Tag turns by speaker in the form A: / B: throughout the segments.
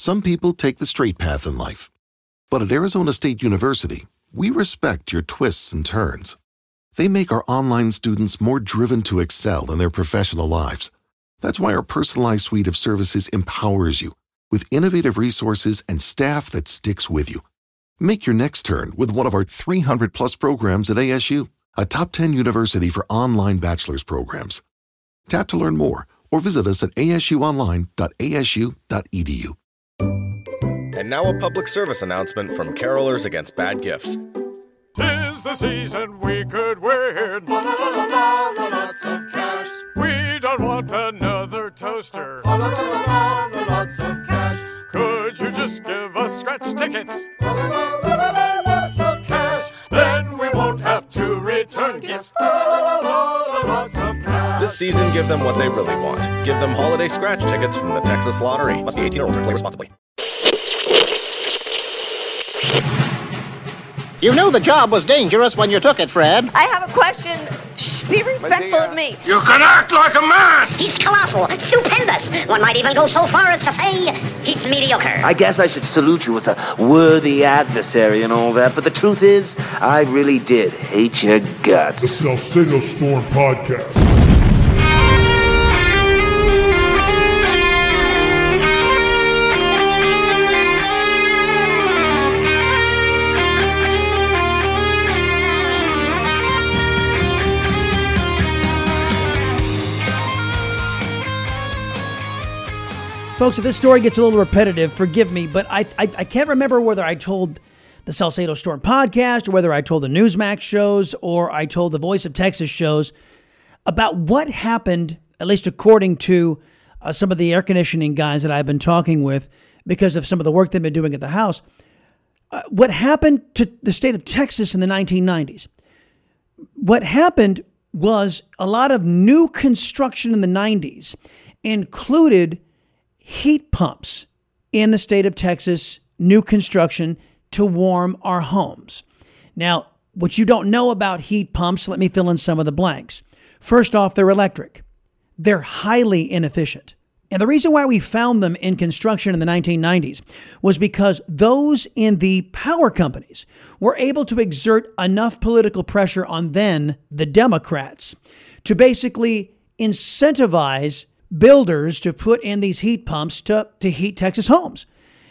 A: Some people take the straight path in life. But at Arizona State University, we respect your twists and turns. They make our online students more driven to excel in their professional lives. That's why our personalized suite of services empowers you with innovative resources and staff that sticks with you. Make your next turn with one of our 300 plus programs at ASU, a top 10 university for online bachelor's programs. Tap to learn more or visit us at asuonline.asu.edu.
B: And now a public service announcement from Carolers Against Bad Gifts.
C: Tis the season we could win. La la la la la, Lots of cash. We don't want another toaster. La la la la la, Lots of cash. Could you just give us scratch tickets? La la la la la, Lots of cash. Then we won't have to return gifts. La la la la la, Lots of cash.
B: This season, give them what they really want. Give them holiday scratch tickets from the Texas Lottery. Must be 18 or older. To play responsibly.
D: You knew the job was dangerous when you took it, Fred.
E: I have a question. Shh, be respectful of me.
F: You can act like a man!
G: He's colossal, stupendous. One might even go so far as to say he's mediocre.
H: I guess I should salute you as a worthy adversary and all that, but the truth is, I really did hate your guts.
I: The Salcedo Storm Podcast.
J: Folks, if this story gets a little repetitive, forgive me, but I, I, I can't remember whether I told the Salcedo Storm podcast or whether I told the Newsmax shows or I told the Voice of Texas shows about what happened, at least according to uh, some of the air conditioning guys that I've been talking with because of some of the work they've been doing at the house. Uh, what happened to the state of Texas in the 1990s? What happened was a lot of new construction in the 90s included heat pumps in the state of Texas, new construction to warm our homes. Now, what you don't know about heat pumps, let me fill in some of the blanks. First off, they're electric, they're highly inefficient. And the reason why we found them in construction in the 1990s was because those in the power companies were able to exert enough political pressure on then the Democrats to basically incentivize builders to put in these heat pumps to, to heat Texas homes.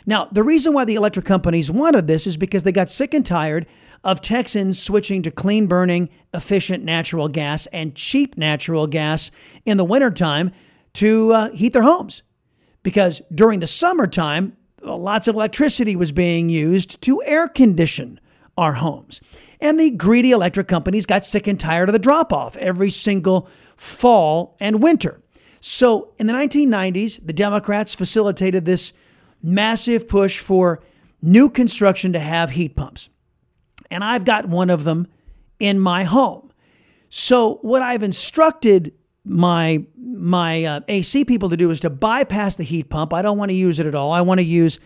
J: Now, the reason why the electric companies wanted this is because they got sick and tired of Texans switching to clean burning, efficient natural gas and cheap natural gas in the wintertime to uh, heat their homes. Because during the summertime, lots of electricity was being used to air condition our homes. And the greedy electric companies got sick and tired of the drop off every single fall and winter. So in the 1990s, the Democrats facilitated this massive push for new construction to have heat pumps. And I've got one of them in my home. So what I've instructed my my uh, AC people to do is to bypass the heat pump. I don't want to use it at all. I want to use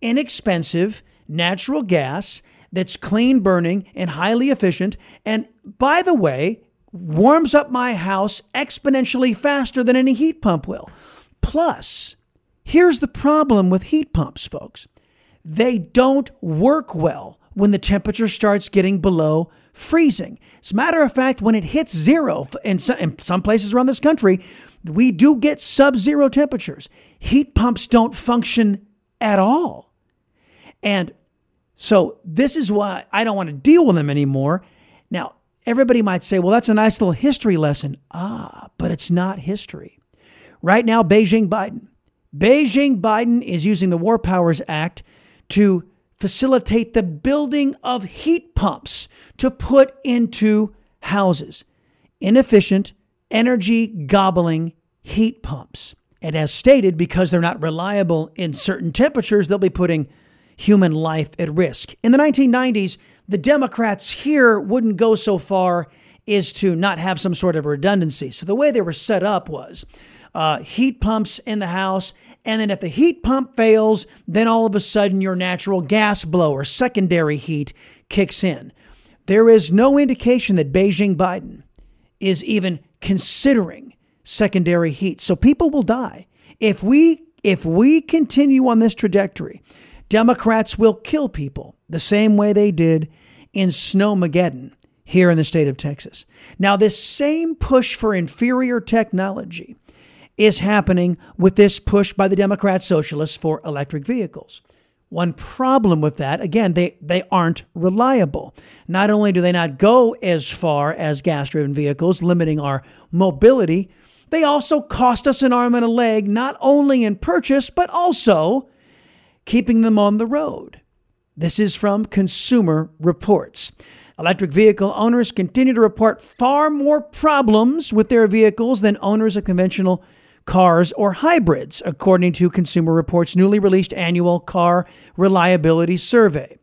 J: inexpensive natural gas that's clean burning and highly efficient. And by the way, warms up my house exponentially faster than any heat pump will. Plus, here's the problem with heat pumps, folks they don't work well when the temperature starts getting below freezing. As a matter of fact, when it hits zero in some places around this country, we do get sub zero temperatures. Heat pumps don't function at all. And so this is why I don't want to deal with them anymore. Now, Everybody might say, well, that's a nice little history lesson. Ah, but it's not history. Right now, Beijing Biden. Beijing Biden is using the War Powers Act to facilitate the building of heat pumps to put into houses. Inefficient, energy gobbling heat pumps. And as stated, because they're not reliable in certain temperatures, they'll be putting human life at risk. In the 1990s, the Democrats here wouldn't go so far is to not have some sort of redundancy. So the way they were set up was uh, heat pumps in the house. And then if the heat pump fails, then all of a sudden your natural gas blower, secondary heat, kicks in. There is no indication that Beijing Biden is even considering secondary heat. So people will die. If we If we continue on this trajectory, Democrats will kill people the same way they did in Snowmageddon here in the state of Texas. Now, this same push for inferior technology is happening with this push by the Democrat Socialists for electric vehicles. One problem with that, again, they, they aren't reliable. Not only do they not go as far as gas driven vehicles, limiting our mobility, they also cost us an arm and a leg, not only in purchase, but also keeping them on the road. This is from Consumer Reports. Electric vehicle owners continue to report far more problems with their vehicles than owners of conventional cars or hybrids, according to Consumer Reports' newly released annual car reliability survey.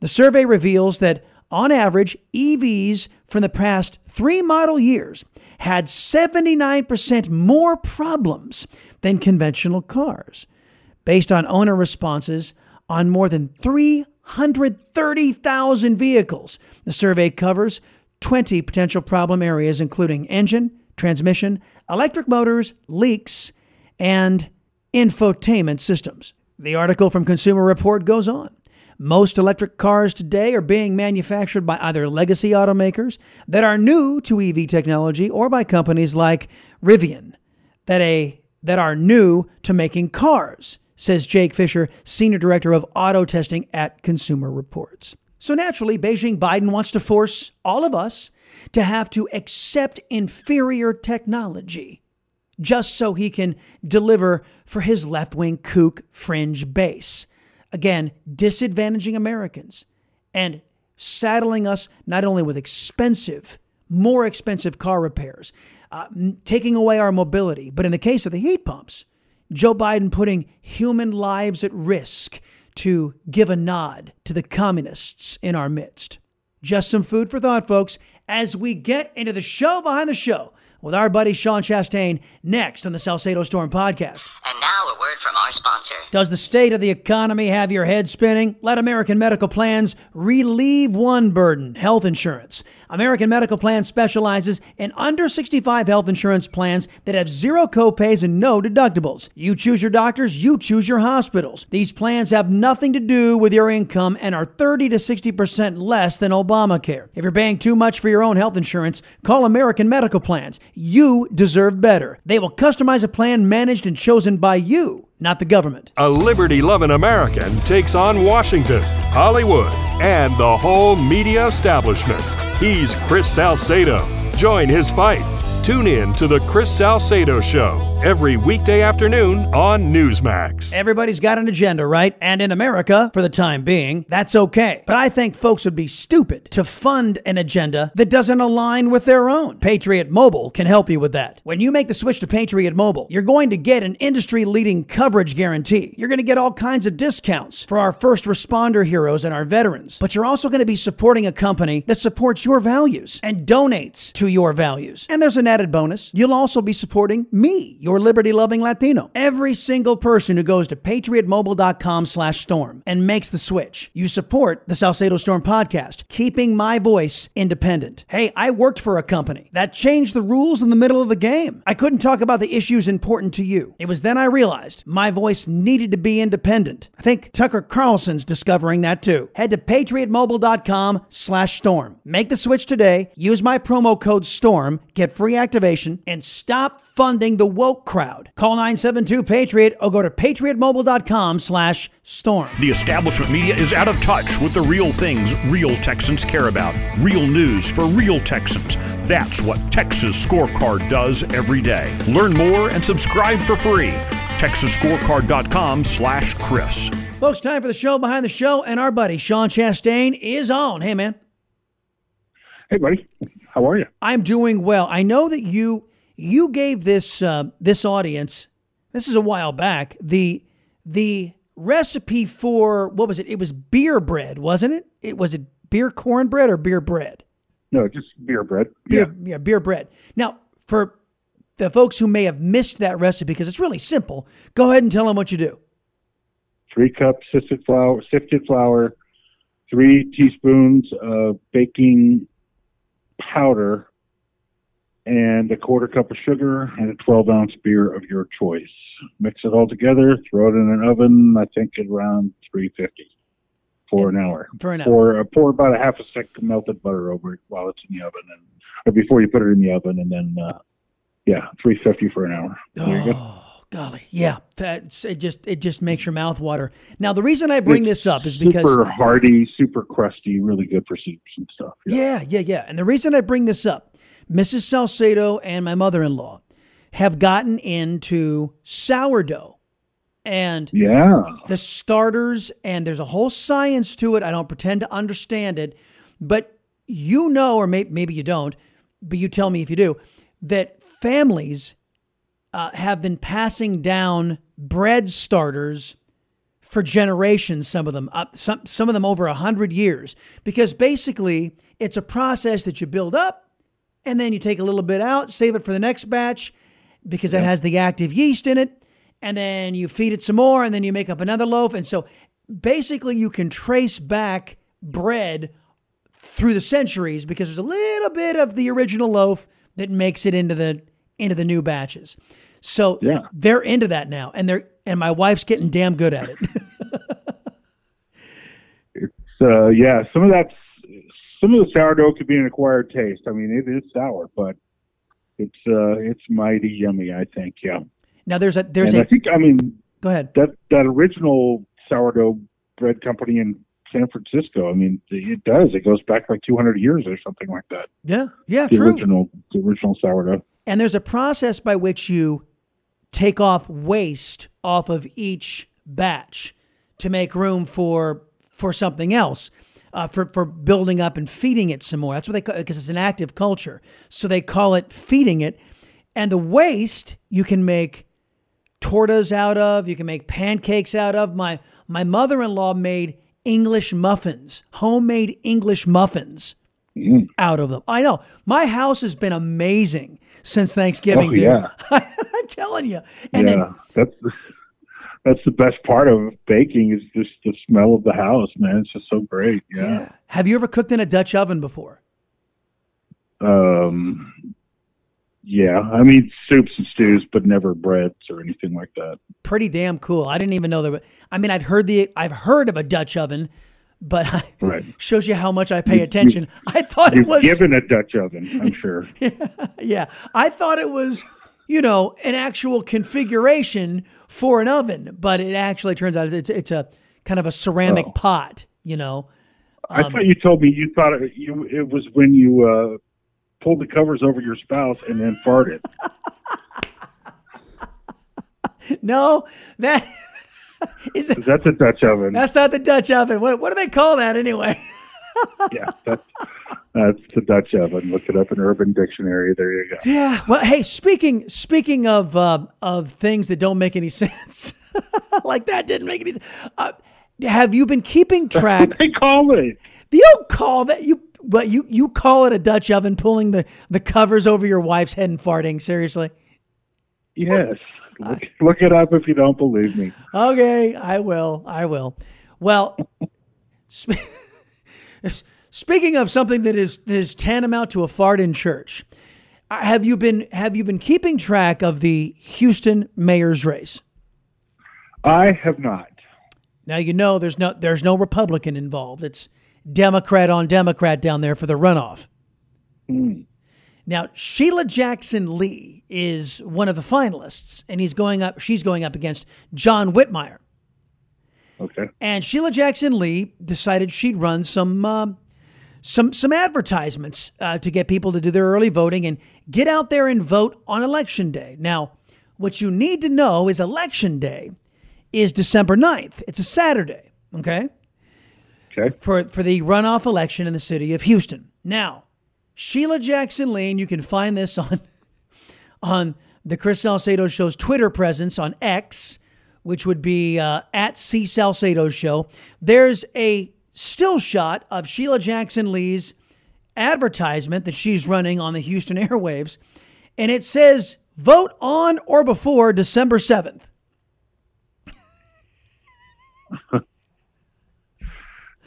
J: The survey reveals that, on average, EVs from the past three model years had 79% more problems than conventional cars, based on owner responses on more than 330,000 vehicles. The survey covers 20 potential problem areas, including engine, transmission, electric motors, leaks, and infotainment systems. The article from Consumer Report goes on. Most electric cars today are being manufactured by either legacy automakers that are new to EV technology or by companies like Rivian that, a, that are new to making cars, says Jake Fisher, Senior Director of Auto Testing at Consumer Reports. So naturally, Beijing Biden wants to force all of us to have to accept inferior technology just so he can deliver for his left wing kook fringe base. Again, disadvantaging Americans and saddling us not only with expensive, more expensive car repairs, uh, taking away our mobility, but in the case of the heat pumps, Joe Biden putting human lives at risk to give a nod to the communists in our midst. Just some food for thought, folks as we get into the show behind the show with our buddy Sean Chastain next on the Salcedo Storm podcast.
F: And now a word from our sponsor.
J: Does the state of the economy have your head spinning? Let American Medical Plans relieve one burden health insurance. American Medical Plan specializes in under 65 health insurance plans that have zero copays and no deductibles. You choose your doctors, you choose your hospitals. These plans have nothing to do with your income and are 30 to 60% less than Obamacare. If you're paying too much for your own health insurance, call American Medical Plans. You deserve better. They will customize a plan managed and chosen by you not the government.
K: A liberty loving American takes on Washington, Hollywood, and the whole media establishment. He's Chris Salcedo. Join his fight. Tune in to the Chris Salcedo Show every weekday afternoon on Newsmax.
J: Everybody's got an agenda, right? And in America, for the time being, that's okay. But I think folks would be stupid to fund an agenda that doesn't align with their own. Patriot Mobile can help you with that. When you make the switch to Patriot Mobile, you're going to get an industry leading coverage guarantee. You're going to get all kinds of discounts for our first responder heroes and our veterans. But you're also going to be supporting a company that supports your values and donates to your values. And there's an added bonus. You'll also be supporting me, your liberty loving Latino. Every single person who goes to patriotmobile.com slash storm and makes the switch, you support the Salcedo Storm podcast, keeping my voice independent. Hey, I worked for a company that changed the rules in the middle of the game. I couldn't talk about the issues important to you. It was then I realized my voice needed to be independent. I think Tucker Carlson's discovering that too. Head to patriotmobile.com slash storm. Make the switch today. Use my promo code STORM, get free activation, and stop funding the woke crowd. Call 972-PATRIOT or go to patriotmobile.com slash storm.
L: The establishment media is out of touch with the real things real Texans care about. Real news for real Texans. That's what Texas Scorecard does every day. Learn more and subscribe for free. TexasScorecard.com slash Chris.
J: Folks, time for the show behind the show, and our buddy Sean Chastain is on. Hey, man.
M: Hey, buddy. How are you?
J: I'm doing well. I know that you you gave this uh, this audience this is a while back the the recipe for what was it? It was beer bread, wasn't it? It was it beer cornbread or beer bread?
M: No, just beer bread.
J: Beer, yeah. yeah, beer bread. Now, for the folks who may have missed that recipe because it's really simple, go ahead and tell them what you do.
M: Three cups sifted flour, sifted flour, three teaspoons of baking powder, and a quarter cup of sugar and a 12 ounce beer of your choice. Mix it all together, throw it in an oven, I think at around 350 for an hour.
J: For an hour.
M: Pour, uh, pour about a half a stick of melted butter over it while it's in the oven, and or before you put it in the oven, and then uh, yeah, 350 for an hour. There you go.
J: Oh, golly, yeah. That's, it just it just makes your mouth water. Now, the reason I bring
M: It's
J: this up is because
M: super hearty, super crusty, really good for soups and stuff.
J: Yeah, yeah, yeah. And the reason I bring this up, Mrs. Salcedo and my mother in law have gotten into sourdough and
M: Yeah.
J: the starters, and there's a whole science to it. I don't pretend to understand it, but you know, or may, maybe you don't, but you tell me if you do, that families uh, have been passing down bread starters for generations some of them uh, some, some of them over a hundred years because basically it's a process that you build up and then you take a little bit out save it for the next batch because that has the active yeast in it and then you feed it some more and then you make up another loaf. And so basically you can trace back bread through the centuries because there's a little bit of the original loaf that makes it into the into the new batches. So
M: Yeah.
J: they're into that now and they're and my wife's getting damn good at it.
M: So uh, yeah, some of that, some of the sourdough could be an acquired taste. I mean, it is sour, but it's uh, it's mighty yummy. I think. Yeah.
J: now there's a there's
M: and
J: a
M: I think I mean
J: go ahead
M: that that original sourdough bread company in San Francisco. I mean, it does. It goes back like 200 years or something like that.
J: yeah yeah
M: the
J: true
M: original, the original sourdough.
J: And there's a process by which you take off waste off of each batch to make room for for something else, uh, for for building up and feeding it some more. That's what they call because it's an active culture, so they call it feeding it. And the waste you can make tortas out of, you can make pancakes out of. My my mother-in-law made English muffins, homemade English muffins
M: Mm.
J: out of them. I know. My house has been amazing since Thanksgiving,
M: Oh,
J: dude.
M: yeah.
J: I'm telling you. And
M: yeah,
J: then
M: that's that's the best part of baking is just the smell of the house, man. It's just so great. Yeah.
J: have you ever cooked in a Dutch oven before?
M: Um. Yeah, I mean soups and stews, but never breads or anything like that.
J: Pretty damn cool. I didn't even know there were I mean I'd heard the I've heard of a Dutch oven, but I,
M: Right.
J: shows you how much I pay
M: You-
J: attention. I thought it was
M: given a Dutch oven, I'm sure.
J: yeah. I thought it was, you know, an actual configuration for an oven, but it actually turns out it's it's a kind of a ceramic
M: Oh.
J: pot, you know.
M: I
J: Um,
M: thought you told me you thought it, you, it was when you uh, pulled the covers over your spouse and then farted.
J: No, that is
M: That's a Dutch oven.
J: that's not the Dutch oven. What what do they call that anyway?
M: yeah, that's that's the Dutch oven. Look it up in Urban Dictionary. There you go.
J: Yeah. Well, hey, speaking speaking of uh, of things that don't make any sense, like that didn't make any sense. Uh, have you been keeping track?
M: they call it.
J: You don't call that you, but you you call it a Dutch oven, pulling the the covers over your wife's head and farting. Seriously.
M: Yes. Look, look it up if you don't believe me.
J: Okay, I will. I will. Well, sp- speaking of something that is is tantamount to a fart in church, uh, have you been have you been keeping track of the Houston mayor's race?
M: I have not.
J: Now you know there's no there's no Republican involved. It's Democrat on Democrat down there for the runoff. Now Sheila Jackson Lee is one of the finalists, and he's going up. She's going up against John Whitmire.
M: Okay.
J: And Sheila Jackson Lee decided she'd run some um some some advertisements uh, to get people to do their early voting and get out there and vote on election day. Now, what you need to know is election day is December 9th. It's a Saturday, okay?
M: Okay.
J: For for the runoff election in the city of Houston. Now, Sheila Jackson Lane, you can find this on on the Chris Salcedo Show's Twitter presence on X, which would be uh, at C Salcedo Show. There's a still shot of Sheila Jackson Lee's advertisement that she's running on the Houston airwaves, and it says vote on or before December 7th.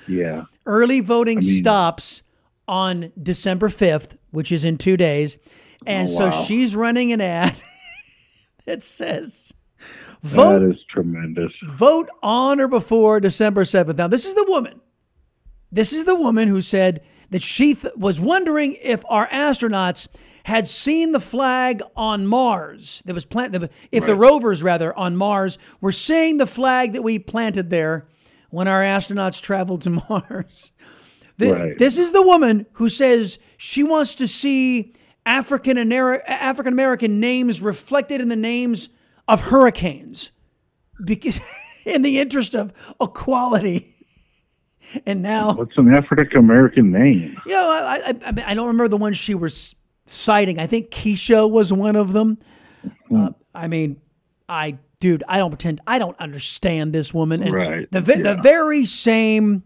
M: Yeah.
J: Early voting
M: I mean-
J: stops on December 5th, which is in two days. And
M: Oh,
J: so
M: wow.
J: she's running an ad that says, vote
M: That is tremendous.
J: vote on or before December 7th. Now, this is the woman. This is the woman who said that she th- was wondering if our astronauts had seen the flag on Mars that was planted, if the rovers, rather, on Mars were seeing the flag that we planted there when our astronauts traveled to Mars. Th-
M: Right.
J: This is the woman who says she wants to see African African American names reflected in the names of hurricanes because in the interest of equality. And now,
M: What's an African American name?
J: you know, I, I, I, don't remember the ones she was citing. I think Keisha was one of them. Uh, I mean, I, dude, I don't pretend, I don't understand this woman. And
M: Right,
J: The, ve- the very same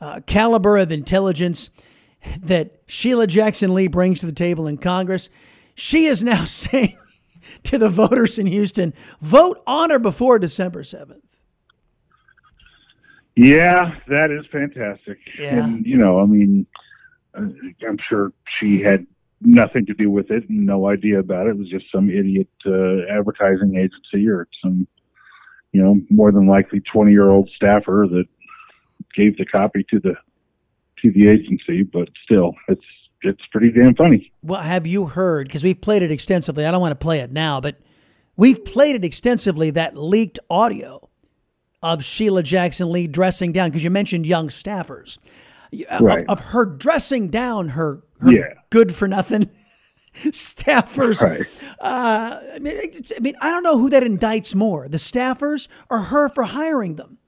J: uh, caliber of intelligence that Sheila Jackson Lee brings to the table in Congress, she is now saying to the voters in Houston, vote on or before December 7th.
M: Yeah, that is fantastic.
J: Yeah.
M: And, you know, I mean, uh, I'm sure she had nothing to do with it and no idea about it. It was just some idiot uh, advertising agency or some, you know, more than likely 20 year old staffer that gave the copy to the to the agency. But still, it's it's pretty damn funny.
J: Well, have you heard? Because we've played it extensively. I don't want to play it now, but we've played it extensively. That leaked audio of Sheila Jackson Lee dressing down because you mentioned young staffers, Uh,
M: Right.
J: of, of her dressing down her, her
M: Yeah.
J: good for nothing staffers.
M: Right.
J: Uh, I mean, I mean, I don't know who that indicts more, the staffers or her for hiring them.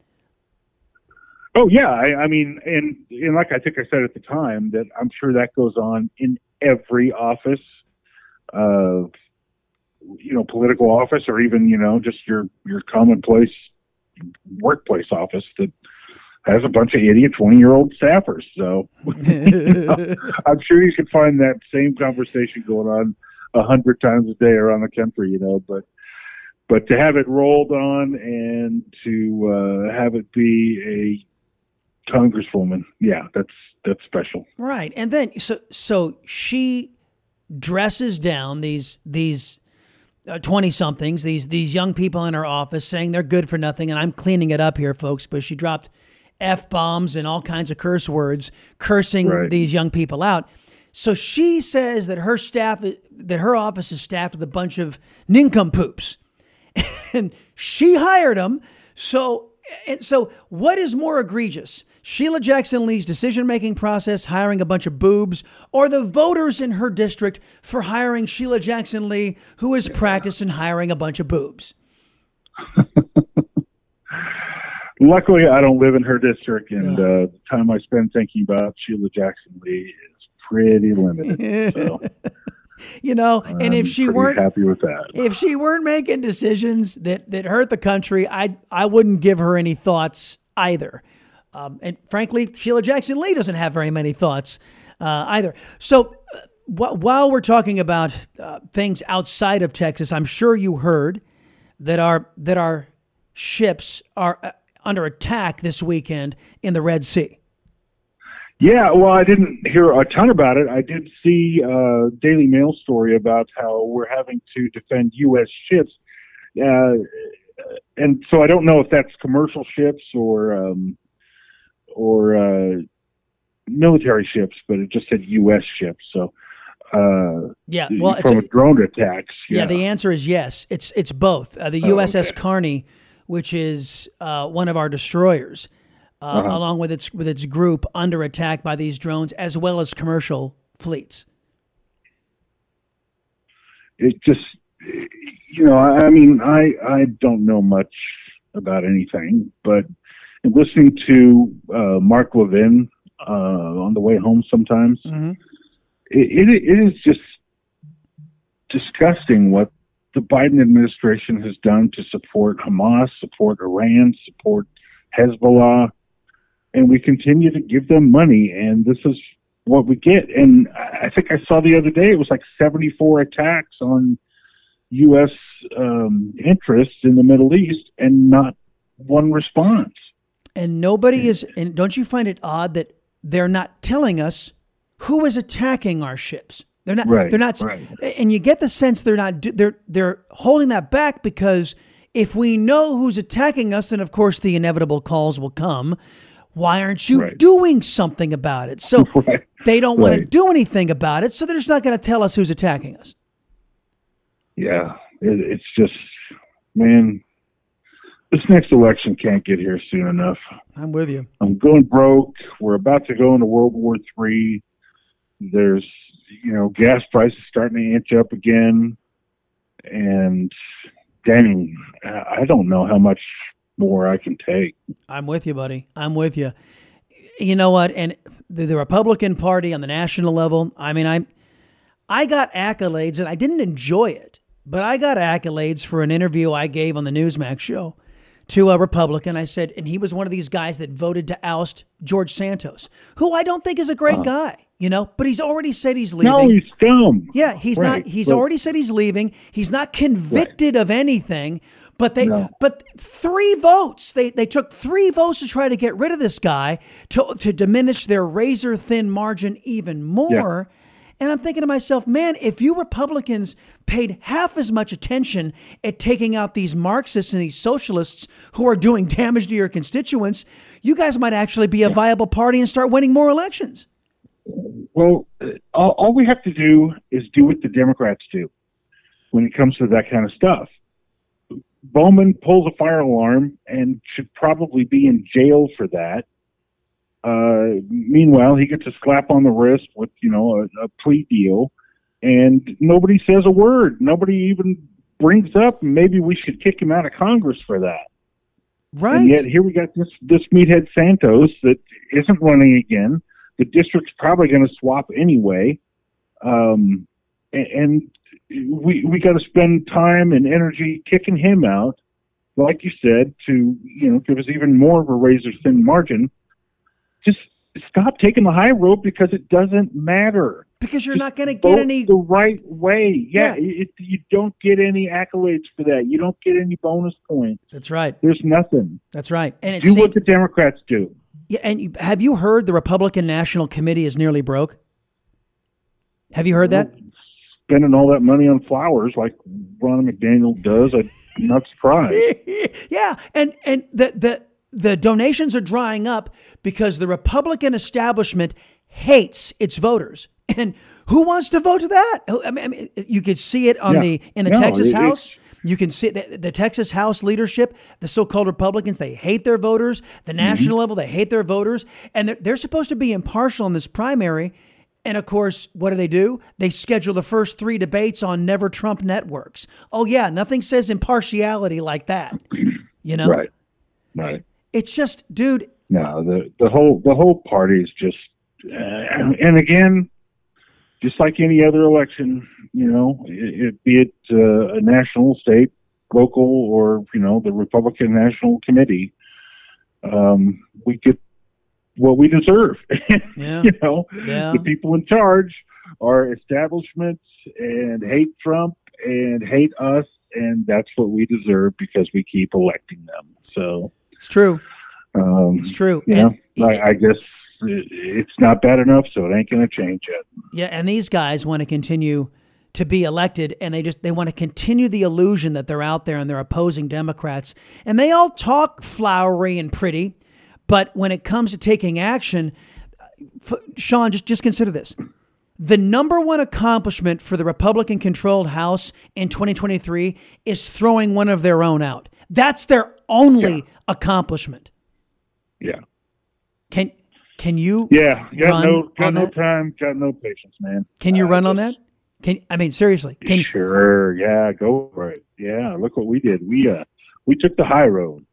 M: Oh yeah, I, I mean, and and like I think I said at the time that I'm sure that goes on in every office, uh, you know, political office or even you know just your your commonplace workplace office that has a bunch of idiot 20 year old staffers. So I'm sure you can find that same conversation going on a hundred times a day around the country, you know, but but to have it rolled on and to uh, have it be a congresswoman, yeah, that's that's special.
J: Right. And then so so she dresses down these these Uh, twenty somethings, these these young people in her office saying they're good for nothing and I'm cleaning it up here folks, but she dropped F bombs and all kinds of curse words cursing
M: Right.
J: these young people out. So she says that her staff that her office is staffed with a bunch of nincompoops. and she hired them. So, and so what is more egregious? Sheila Jackson Lee's decision making process, hiring a bunch of boobs, or the voters in her district for hiring Sheila Jackson Lee, who is practiced in hiring a bunch of boobs?
M: Luckily, I don't live in her district, and uh, the time I spend thinking about Sheila Jackson Lee is pretty limited. So
J: You know, and if she weren't
M: happy with that,
J: if she weren't making decisions that that hurt the country, I I wouldn't give her any thoughts either. Um, and frankly, Sheila Jackson Lee doesn't have very many thoughts uh, either. So uh, wh- while we're talking about uh, things outside of Texas, I'm sure you heard that our that our ships are uh, under attack this weekend in the Red Sea.
M: Yeah, well, I didn't hear a ton about it. I did see a Daily Mail story about how we're having to defend U.S. ships, uh, and so I don't know if that's commercial ships or um, or uh, military ships, but it just said U.S. ships. So, uh,
J: Yeah, well, it's
M: from
J: a-
M: a drone attacks.
J: Yeah, the answer is yes. It's it's both. Uh, the
M: Oh,
J: USS Carney, which is uh, one of our destroyers, uh,
M: Uh-huh.
J: along with its with its group under attack by these drones, as well as commercial fleets.
M: it just you know i I mean i i don't know much about anything but listening to uh mark levin uh on the way home sometimes
J: Mm-hmm.
M: it, it, it is just disgusting what the biden administration has done to support hamas support iran support hezbollah and we continue to give them money and this is what we get and i think i saw the other day it was like 74 attacks on U.S. Um, interests in the Middle East and not one response.
J: And nobody is. And don't you find it odd that they're not telling us who is attacking our ships? They're not.
M: Right,
J: they're not.
M: right.
J: And you get the sense they're not. They're they're holding that back because if we know who's attacking us, then of course the inevitable calls will come. Why aren't you
M: Right.
J: doing something about it? So
M: Right.
J: they don't want to do anything about it. So they're just not going to tell us who's attacking us.
M: Yeah, it, it's just, man, this next election can't get here soon enough.
J: I'm with you.
M: I'm going broke. We're about to go into World War III. There's, you know, gas prices starting to inch up again, and dang, I don't know how much more I can take.
J: I'm with you, buddy. I'm with you. You know what? And the, the Republican Party on the national level. I mean, I I got accolades, and I didn't enjoy it, but I got accolades for an interview I gave on the Newsmax show to a Republican. I said, and he was one of these guys that voted to oust George Santos, who I don't think is a great guy. You know, but he's already said he's leaving.
M: No, he's scum.
J: Yeah, he's
M: Right,
J: not. He's already said he's leaving. He's not convicted of anything. But they,
M: No.
J: but three votes. They they took three votes to try to get rid of this guy to to diminish their razor thin margin even more. And I'm thinking to myself, man, if you Republicans paid half as much attention at taking out these Marxists and these socialists who are doing damage to your constituents, you guys might actually be a viable party and start winning more elections.
M: Well, uh, all, all we have to do is do what the Democrats do when it comes to that kind of stuff. Bowman pulls a fire alarm and should probably be in jail for that. Uh, meanwhile, he gets a slap on the wrist with, you know, a, a plea deal, and nobody says a word. Nobody even brings up maybe we should kick him out of Congress for that.
J: Right.
M: And yet here we got this this meathead Santos that isn't running again. The district's probably going to swap anyway, um, a- and we we got to spend time and energy kicking him out, like you said, to you know give us even more of a razor thin margin. Just stop taking the high road because it doesn't matter.
J: Because you're not going to get any
M: the right way. Yeah,
J: Yeah.
M: It, you don't get any accolades for that. You don't get any bonus points.
J: That's right.
M: There's nothing.
J: That's right. And
M: Do what the Democrats do.
J: yeah, and you- have you heard the Republican National Committee is nearly broke? Have you heard that?
M: Spending all that money on flowers like Ronna McDaniel does, I'm not surprised.
J: yeah, and and the the the donations are drying up because the Republican establishment hates its voters. And who wants to vote to that? I mean, you could see it on
M: Yeah.
J: the in the
M: No,
J: Texas
M: it-
J: House. You can see the, the Texas House leadership, the so-called Republicans, they hate their voters. The
M: Mm-hmm.
J: national level, they hate their voters, and they're, they're supposed to be impartial in this primary. And of course, what do they do? They schedule the first three debates on Never Trump networks. Oh yeah, nothing says impartiality like that. You know,
M: Right. Right.
J: it's just, dude.
M: No, the the whole the whole party is just, uh, and again, just like any other election, you know, it, it, be it uh, a national, state, local, or you know the Republican National Committee, um, we get what we deserve.
J: Yeah.
M: you know,
J: Yeah.
M: the people in charge are establishments and hate Trump and hate us, and that's what we deserve because we keep electing them. So
J: It's true.
M: um,
J: It's true.
M: Yeah,
J: And-
M: I, I guess it's not bad enough, so it ain't going to change it.
J: Yeah, and these guys want to continue to be elected and they just they want to continue the illusion that they're out there and they're opposing Democrats. And they all talk flowery and pretty, but when it comes to taking action, f- Sean, just just consider this. The number one accomplishment for the Republican controlled House in 2023 is throwing one of their own out. That's their only accomplishment.
M: Yeah,
J: Can can you
M: yeah. Got no, got no
J: that?
M: time, got no patience, man.
J: Can you
M: Uh,
J: run on that? Can I mean seriously? Can
M: Sure, yeah, go for it. Yeah, look what we did. We uh, we took the high road.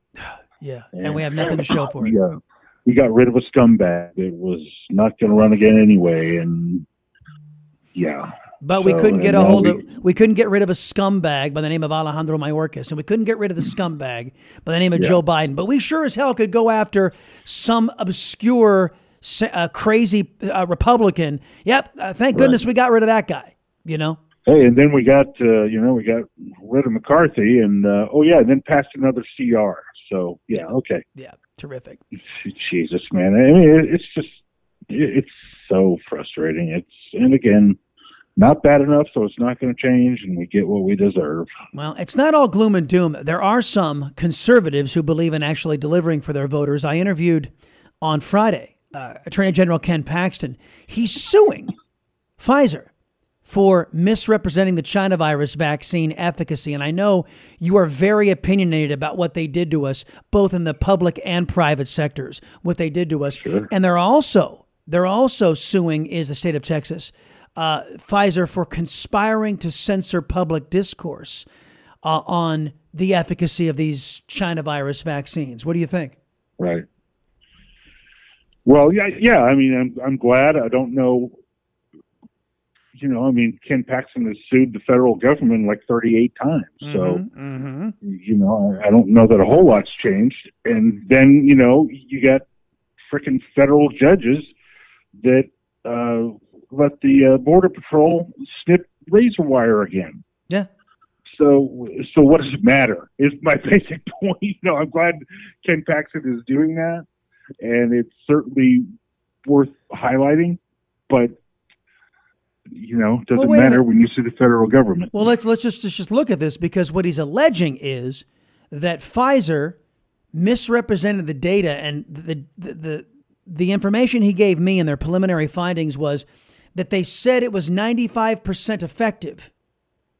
J: Yeah, and we have nothing to show for it.
M: We, uh, we got rid of a scumbag that was not going to run again anyway, and yeah.
J: But we
M: So,
J: couldn't get a hold
M: we-
J: of we couldn't get rid of a scumbag by the name of Alejandro Mayorkas, and we couldn't get rid of the scumbag by the name of
M: Yeah.
J: Joe Biden. But we sure as hell could go after some obscure, uh, crazy uh, Republican. Yep, uh, thank goodness we got rid of that guy. You know,
M: Hey, and then we got uh, you know we got rid of McCarthy, and uh, oh yeah, and then passed another CR. So yeah, okay.
J: yeah, terrific.
M: Jesus, man. I mean, it's just it's so frustrating. It's, and again, not bad enough, so it's not going to change, and we get what we deserve.
J: Well, it's not all gloom and doom. There are some conservatives who believe in actually delivering for their voters. I interviewed on Friday uh, Attorney General Ken Paxton. He's suing Pfizer for misrepresenting the China virus vaccine efficacy. And I know you are very opinionated about what they did to us, both in the public and private sectors, what they did to us.
M: Sure.
J: And they're also they're also suing is the state of Texas, uh, Pfizer for conspiring to censor public discourse uh, on the efficacy of these China virus vaccines. What do you think?
M: Right. Well, yeah, yeah. I mean, I'm I'm glad. I don't know. You know, I mean, Ken Paxton has sued the federal government like 38 times. So,
J: Mm-hmm.
M: you know, I, I don't know that a whole lot's changed. And then, you know, you got freaking federal judges that uh, let the uh, border patrol snip razor wire again.
J: Yeah.
M: So, so what does it matter? Is my basic point. You know, I'm glad Ken Paxton is doing that, and it's certainly worth highlighting. But you know, it doesn't
J: Well,
M: matter when you see the federal government.
J: Well, let's let's just let's just look at this because what he's alleging is that Pfizer misrepresented the data and the the the, the information he gave me in their preliminary findings was that they said it was 95% effective.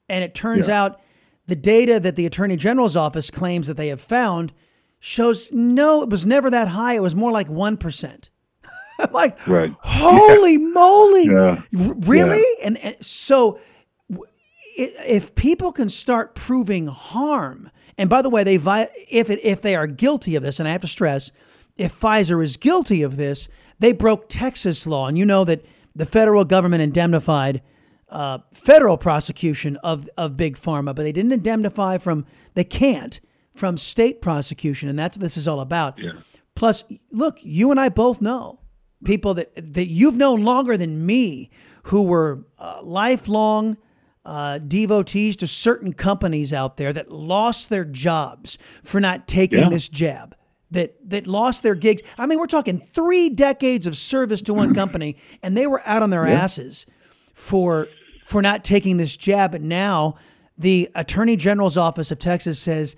J: And it turns
N: Yeah.
J: out the data that the Attorney General's office claims that they have found shows no, it was never that high. It was more like 1%. I'm like,
M: Right.
J: holy moly.
M: Yeah.
J: Really? And, and so if people can start proving harm, and by the way, they vi- if it, if they are guilty of this, and I have to stress, if Pfizer is guilty of this, they broke Texas law, and you know that the federal government indemnified uh, federal prosecution of of big pharma, but they didn't indemnify from they can't from state prosecution, and that's what this is all about. Plus, look, you and I both know people that that you've known longer than me who were uh, lifelong uh, devotees to certain companies out there that lost their jobs for not taking
N: Yeah.
J: this jab. That that lost their gigs. I mean, we're talking three decades of service to one company, and they were out on their
N: Yeah.
J: asses for for not taking this jab. But now, the Attorney General's office of Texas says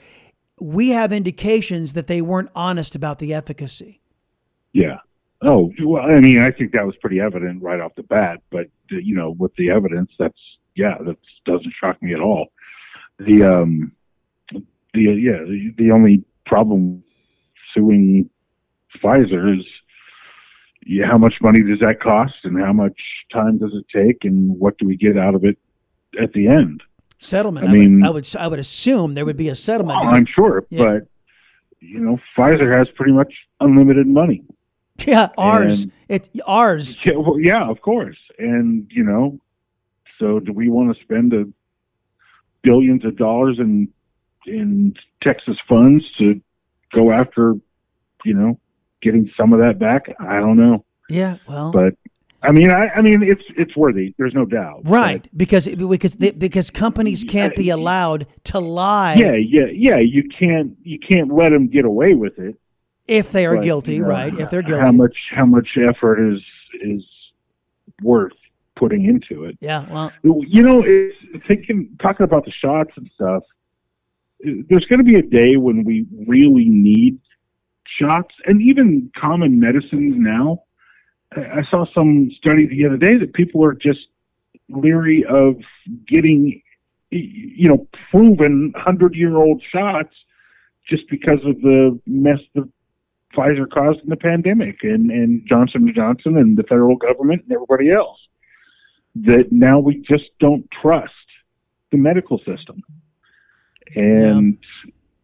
J: we have indications that they weren't honest about the efficacy.
M: Yeah. Oh, well, I mean, I think that was pretty evident right off the bat. But uh, you know, with the evidence, that's yeah, that doesn't shock me at all. The um, the yeah, the, the only problem suing Pfizer is yeah, how much money does that cost, and how much time does it take, and what do we get out of it at the end?
J: Settlement.
M: I
J: I,
M: mean-
J: would, I would I would assume there would be a settlement.
M: Well,
J: because-
M: I'm sure,
J: yeah.
M: but you know, Pfizer has pretty much unlimited money.
J: yeah, ours.
M: And-
J: It ours.
M: Yeah, well, yeah, of course. And you know, so do we want to spend a billions of dollars in in Texas funds to go after, you know, getting some of that back? I don't know,
J: Yeah. Well.
M: but I mean, I, I mean, it's it's worthy. There's no doubt.
J: Right, because because because companies can't be allowed to lie
M: Yeah, yeah, yeah. You can't you can't let them get away with it.
J: If they are
M: but,
J: guilty,
M: you know,
J: right? If they're guilty, How
M: much how much effort is is worth putting into it?
J: Yeah, well,
M: you know, it's, thinking talking about the shots and stuff. There's going to be a day when we really need shots, and even common medicines now. I saw some study the other day that people are just leery of getting, you know, proven hundred-year-old shots just because of the mess that Pfizer caused in the pandemic, and and Johnson and Johnson and the federal government and everybody else that now we just don't trust the medical system. And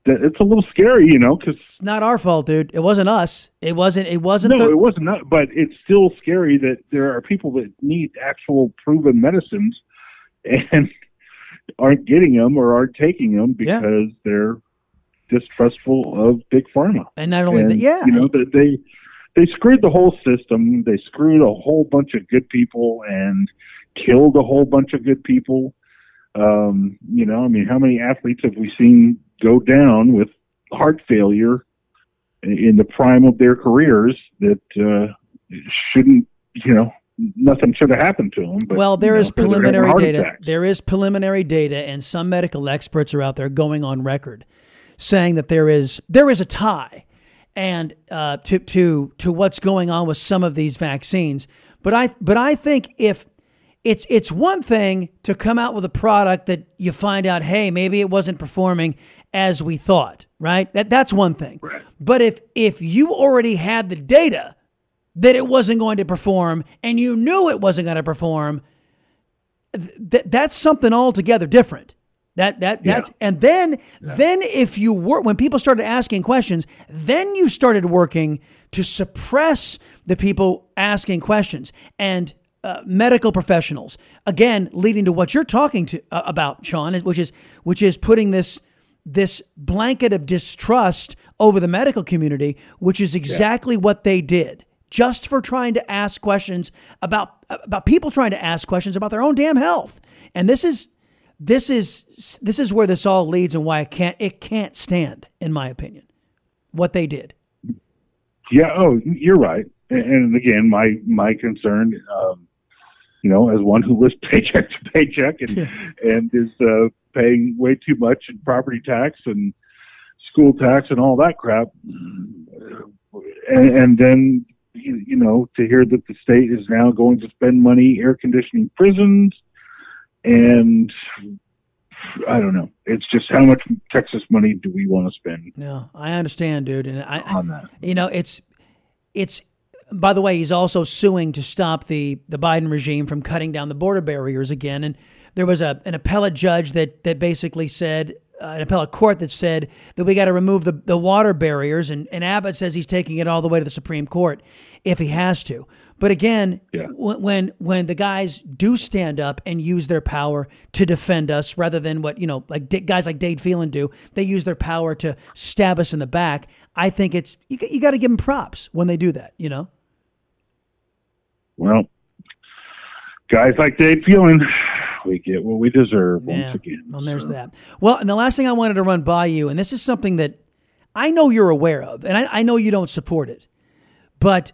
M: that it's a little scary, you know, because
J: it's not our fault, dude. It wasn't us. It wasn't. It wasn't.
M: no,
J: the,
M: it wasn't, not, but it's still scary that there are people that need actual proven medicines and aren't getting them or aren't taking them because they're distrustful of big pharma.
J: And not only that, yeah,
M: you know, that they they screwed the whole system. They screwed a whole bunch of good people and killed a whole bunch of good people. Um, you know, I mean, how many athletes have we seen go down with heart failure in the prime of their careers that uh, shouldn't, you know, nothing should have happened to them. But,
J: well, there
M: you know,
J: is preliminary data.
M: attacks.
J: There is preliminary data, and some medical experts are out there going on record saying that there is there is a tie, and uh, to to to what's going on with some of these vaccines. But I but I think if it's it's one thing to come out with a product that you find out, hey, maybe it wasn't performing as we thought, right? That that's one thing. But if if you already had the data that it wasn't going to perform and you knew it wasn't going to perform, th- that's something altogether different. That that
M: Yeah.
J: that's and then then if you were when people started asking questions, then you started working to suppress the people asking questions and uh, medical professionals. Again leading to what you're talking to uh, about Sean which is which is putting this this blanket of distrust over the medical community which is exactly what they did just for trying to ask questions about about people trying to ask questions about their own damn health. And this is this is this is where this all leads and why it can't it can't stand in my opinion what they did
M: Yeah. Oh, you're right. And, and again, my my concern, um, you know, as one who lives paycheck to paycheck and and is uh, paying way too much in property tax and school tax and all that crap, and, and then you know to hear that the state is now going to spend money air conditioning prisons and I don't know. It's just how much Texas money do we want to spend
J: no i understand dude and i
M: on that?
J: you know it's it's by the way he's also suing to stop the the biden regime from cutting down the border barriers again and there was a an appellate judge that that basically said Uh, an appellate court that said that we got to remove the, the water barriers and, and abbott says he's taking it all the way to the supreme court if he has to. But again when, when when the guys do stand up and use their power to defend us rather than what you know like guys like Dade Phelan do they use their power to stab us in the back I think it's you, you got to give them props when they do that you know?
M: Well, guys like Dade Phelan, we get what we deserve
J: Yeah.
M: once again.
J: Well, there's that. Well, and the last thing I wanted to run by you, and this is something that I know you're aware of, and I, I know you don't support it, but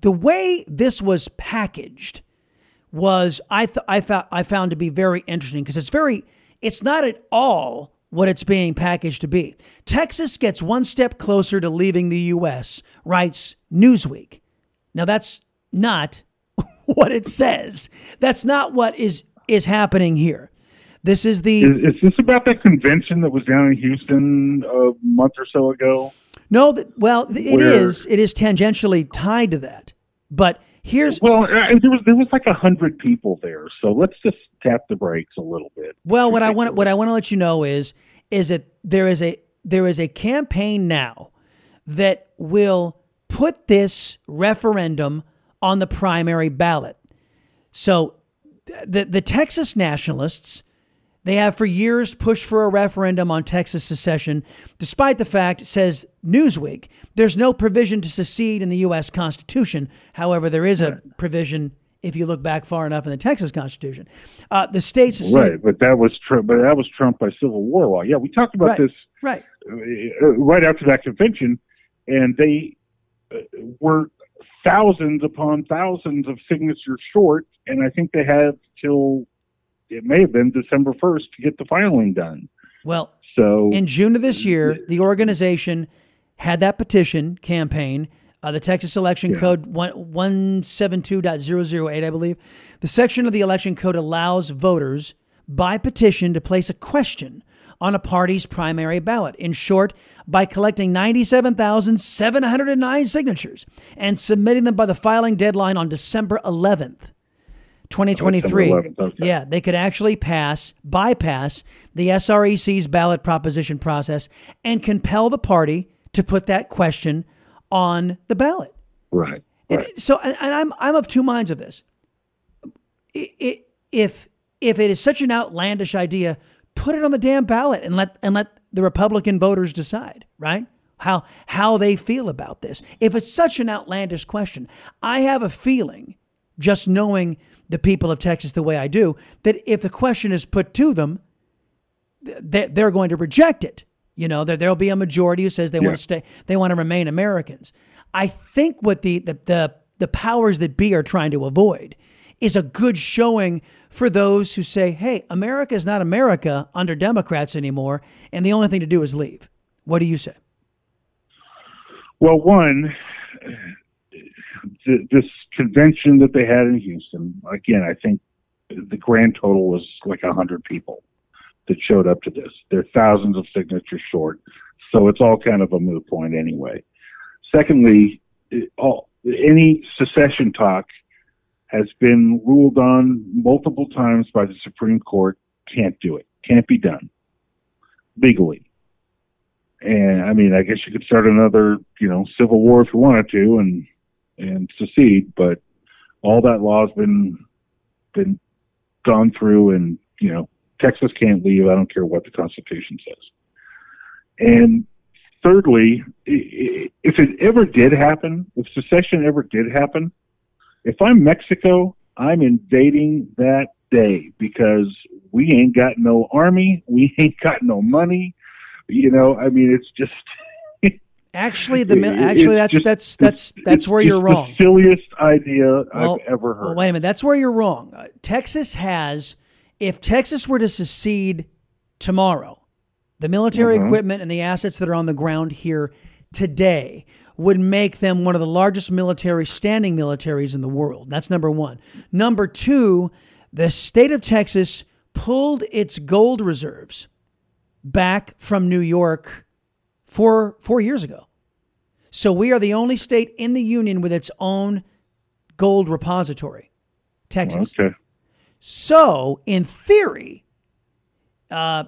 J: the way this was packaged was I th- I found I found to be very interesting because it's very it's not at all what it's being packaged to be. Texas gets one step closer to leaving the U.S. writes Newsweek. Now that's not what it says. That's not what is is happening here. This is the
M: Is, is this about that convention that was down in Houston a month or so ago?
J: no. th- Well, th- it
M: Where-
J: is. It is tangentially tied to that. But here's
M: Well, uh, there was there was like a hundred people there, so let's just tap the brakes a little bit.
J: Well, what I want what I want to let you know is is that there is a there is a campaign now that will put this referendum on the primary ballot. So the the Texas nationalists they have for years pushed for a referendum on Texas secession, despite the fact, says Newsweek, there's no provision to secede in the U.S. Constitution. However, there is a provision if you look back far enough in the Texas Constitution. Uh, the state seceded.
M: Right, but that was Trump. But that was Trump by Civil War law. Yeah, we talked about
J: Right,
M: this
J: right.
M: uh, right after that convention, and they uh, were thousands upon thousands of signatures short, and I think they have till it may have been December first to get the filing done.
J: Well,
M: So
J: in June of this year, the organization had that petition campaign, uh, the Texas Election Code 1, 172.008, I believe. The section of the election code allows voters by petition to place a question on a party's primary ballot. In short, by collecting 97,709 signatures and submitting them by the filing deadline on December 11th. 2023.
M: December 11th, okay.
J: Yeah, they could actually pass, bypass the SREC's ballot proposition process and compel the party to put that question on the ballot.
M: right,
J: And so, and, I'm I'm of two minds of this. If if it is such an outlandish idea, put it on the damn ballot and let and let the Republican voters decide, right? How how they feel about this. If it's such an outlandish question, I have a feeling, just knowing the people of Texas the way I do, that if the question is put to them, they- they're going to reject it. You know, there there'll be a majority who says they
M: Yeah.
J: want to stay, they want to remain Americans. I think what the the the, the powers that be are trying to avoid is a good showing for those who say, hey, America is not America under Democrats anymore, and the only thing to do is leave. What do you say?
M: Well, one, th- this convention that they had in Houston, again, I think the grand total was like 100 people that showed up to this. They're thousands of signatures short, so it's all kind of a moot point anyway. Secondly, all, any secession talk has been ruled on multiple times by the Supreme Court. Can't do it. Can't be done legally. And I mean, I guess you could start another, you know, civil war if you wanted to, and and secede. But all that law has been been gone through, and you know, Texas can't leave. I don't care what the Constitution says. And thirdly, if it ever did happen, if secession ever did happen, if I'm Mexico, I'm invading that day because we ain't got no army, we ain't got no money. You know, I mean, it's just.
J: Actually, the actually that's
M: just,
J: that's that's that's where you're wrong.
M: The silliest idea well, I've ever heard.
J: Well, wait a minute, that's where you're wrong. Uh, Texas has, if Texas were to secede tomorrow, the military mm-hmm. equipment and the assets that are on the ground here today would make them one of the largest military standing militaries in the world. That's number one. Number two, the state of Texas pulled its gold reserves back from New York four, four years ago. So we are the only state in the union with its own gold repository, Texas.
M: Okay.
J: So, in theory, uh,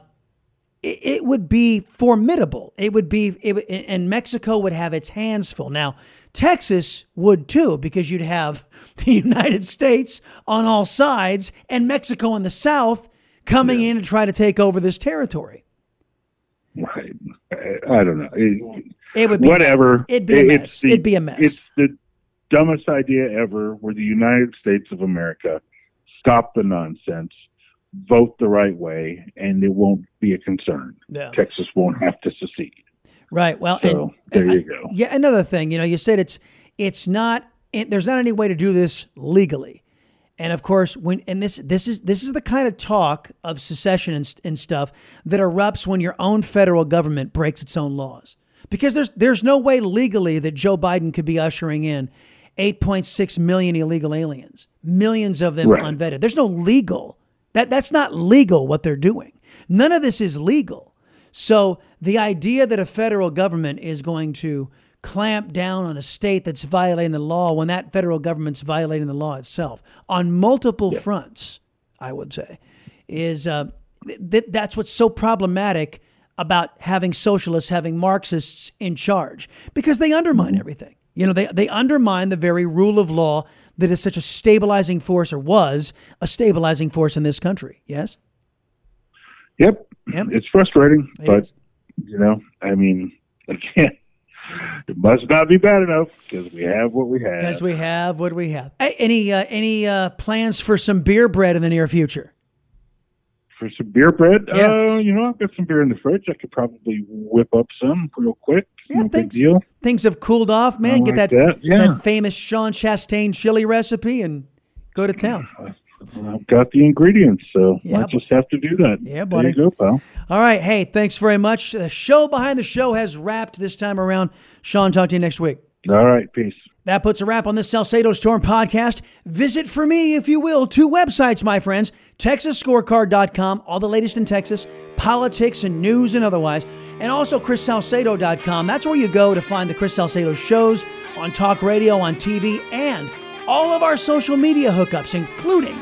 J: it, would be formidable. It would be, it, and Mexico would have its hands full. Now, Texas would too, because you'd have the United States on all sides and Mexico on the south coming yeah. in to try to take over this territory.
M: Right. I don't know. It,
J: it would be
M: whatever.
J: It'd be a mess. The, it'd be a mess.
M: It's the dumbest idea ever. Where the United States of America stop the nonsense vote the right way, and it won't be a concern. Yeah. Texas won't have to secede.
J: Right. Well,
M: so
J: and,
M: there
J: and
M: you go.
J: Yeah. Another thing, you know, you said it's it's not. There's not any way to do this legally. And of course, when and this this is this is the kind of talk of secession and, and stuff that erupts when your own federal government breaks its own laws. Because there's there's no way legally that Joe Biden could be ushering in 8.6 million illegal aliens, millions of them right. unvetted. There's no legal that that's not legal what they're doing. None of this is legal. So the idea that a federal government is going to clamp down on a state that's violating the law when that federal government's violating the law itself on multiple yeah. fronts, I would say, is uh, th- that's what's so problematic about having socialists, having Marxists in charge, because they undermine mm-hmm. everything. You know, they, they undermine the very rule of law that is such a stabilizing force or was a stabilizing force in this country. Yes?
M: Yep.
J: Yep.
M: It's frustrating,
J: it
M: but
J: is.
M: you know, I mean, can't it must not be bad enough because we have what we have.
J: Because we have what we have. Any uh, any uh, plans for some beer bread in the near future?
M: For some beer bread,
J: Yeah.
M: uh, you know, I've got some beer in the fridge. I could probably whip up some real quick.
J: Yeah,
M: no
J: things,
M: big deal.
J: things have cooled off, man.
M: I
J: Get
M: like
J: that
M: that, yeah.
J: famous Sean Chastain chili recipe and go to town.
M: I've got the ingredients, so
J: Yeah,
M: I just have to do that.
J: Yeah, buddy.
M: There you go, pal.
J: All right. Hey, thanks very much. The show behind the show has wrapped this time around. Sean, talk to you next week.
M: All right, peace.
J: That puts a wrap on this Salcedo Storm podcast. Visit for me, if you will, two websites, my friends TexasScorecard.com, all the latest in Texas, politics and news and otherwise, and also ChrisSalcedo.com. That's where you go to find the Chris Salcedo shows on talk radio, on TV, and all of our social media hookups, including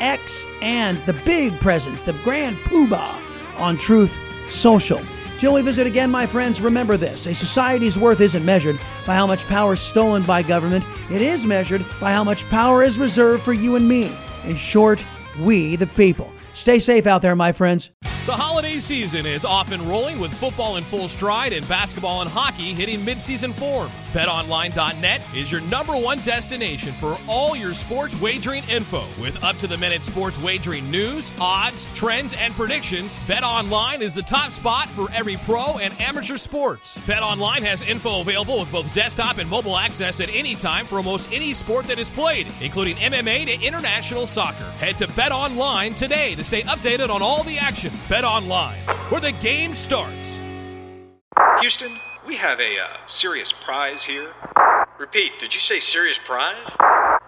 J: X and the big presence, the grand poobah on Truth Social. Till we visit again, my friends, remember this. A society's worth isn't measured by how much power is stolen by government. It is measured by how much power is reserved for you and me. In short, we the people. Stay safe out there, my friends.
N: The holiday season is off and rolling with football in full stride and basketball and hockey hitting midseason form. BetOnline.net is your number one destination for all your sports wagering info. With up to the minute sports wagering news, odds, trends, and predictions, BetOnline is the top spot for every pro and amateur sports. BetOnline has info available with both desktop and mobile access at any time for almost any sport that is played, including MMA to international soccer. Head to BetOnline today to stay updated on all the action. Bet Online, where the game starts.
O: Houston, we have a uh, serious prize here. Repeat, did you say serious prize?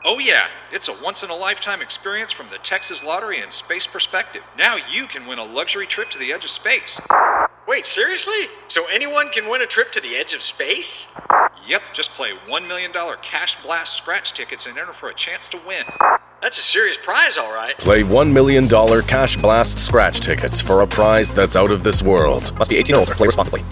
O: Oh, yeah, it's a once in a lifetime experience from the Texas Lottery and Space Perspective. Now you can win a luxury trip to the edge of space.
P: Wait, seriously? So anyone can win a trip to the edge of space?
O: Yep, just play $1 million cash blast scratch tickets and enter for a chance to win.
P: That's a serious prize, all right.
B: Play $1 million cash blast scratch tickets for a prize that's out of this world. Must be 18 or older. Play responsibly.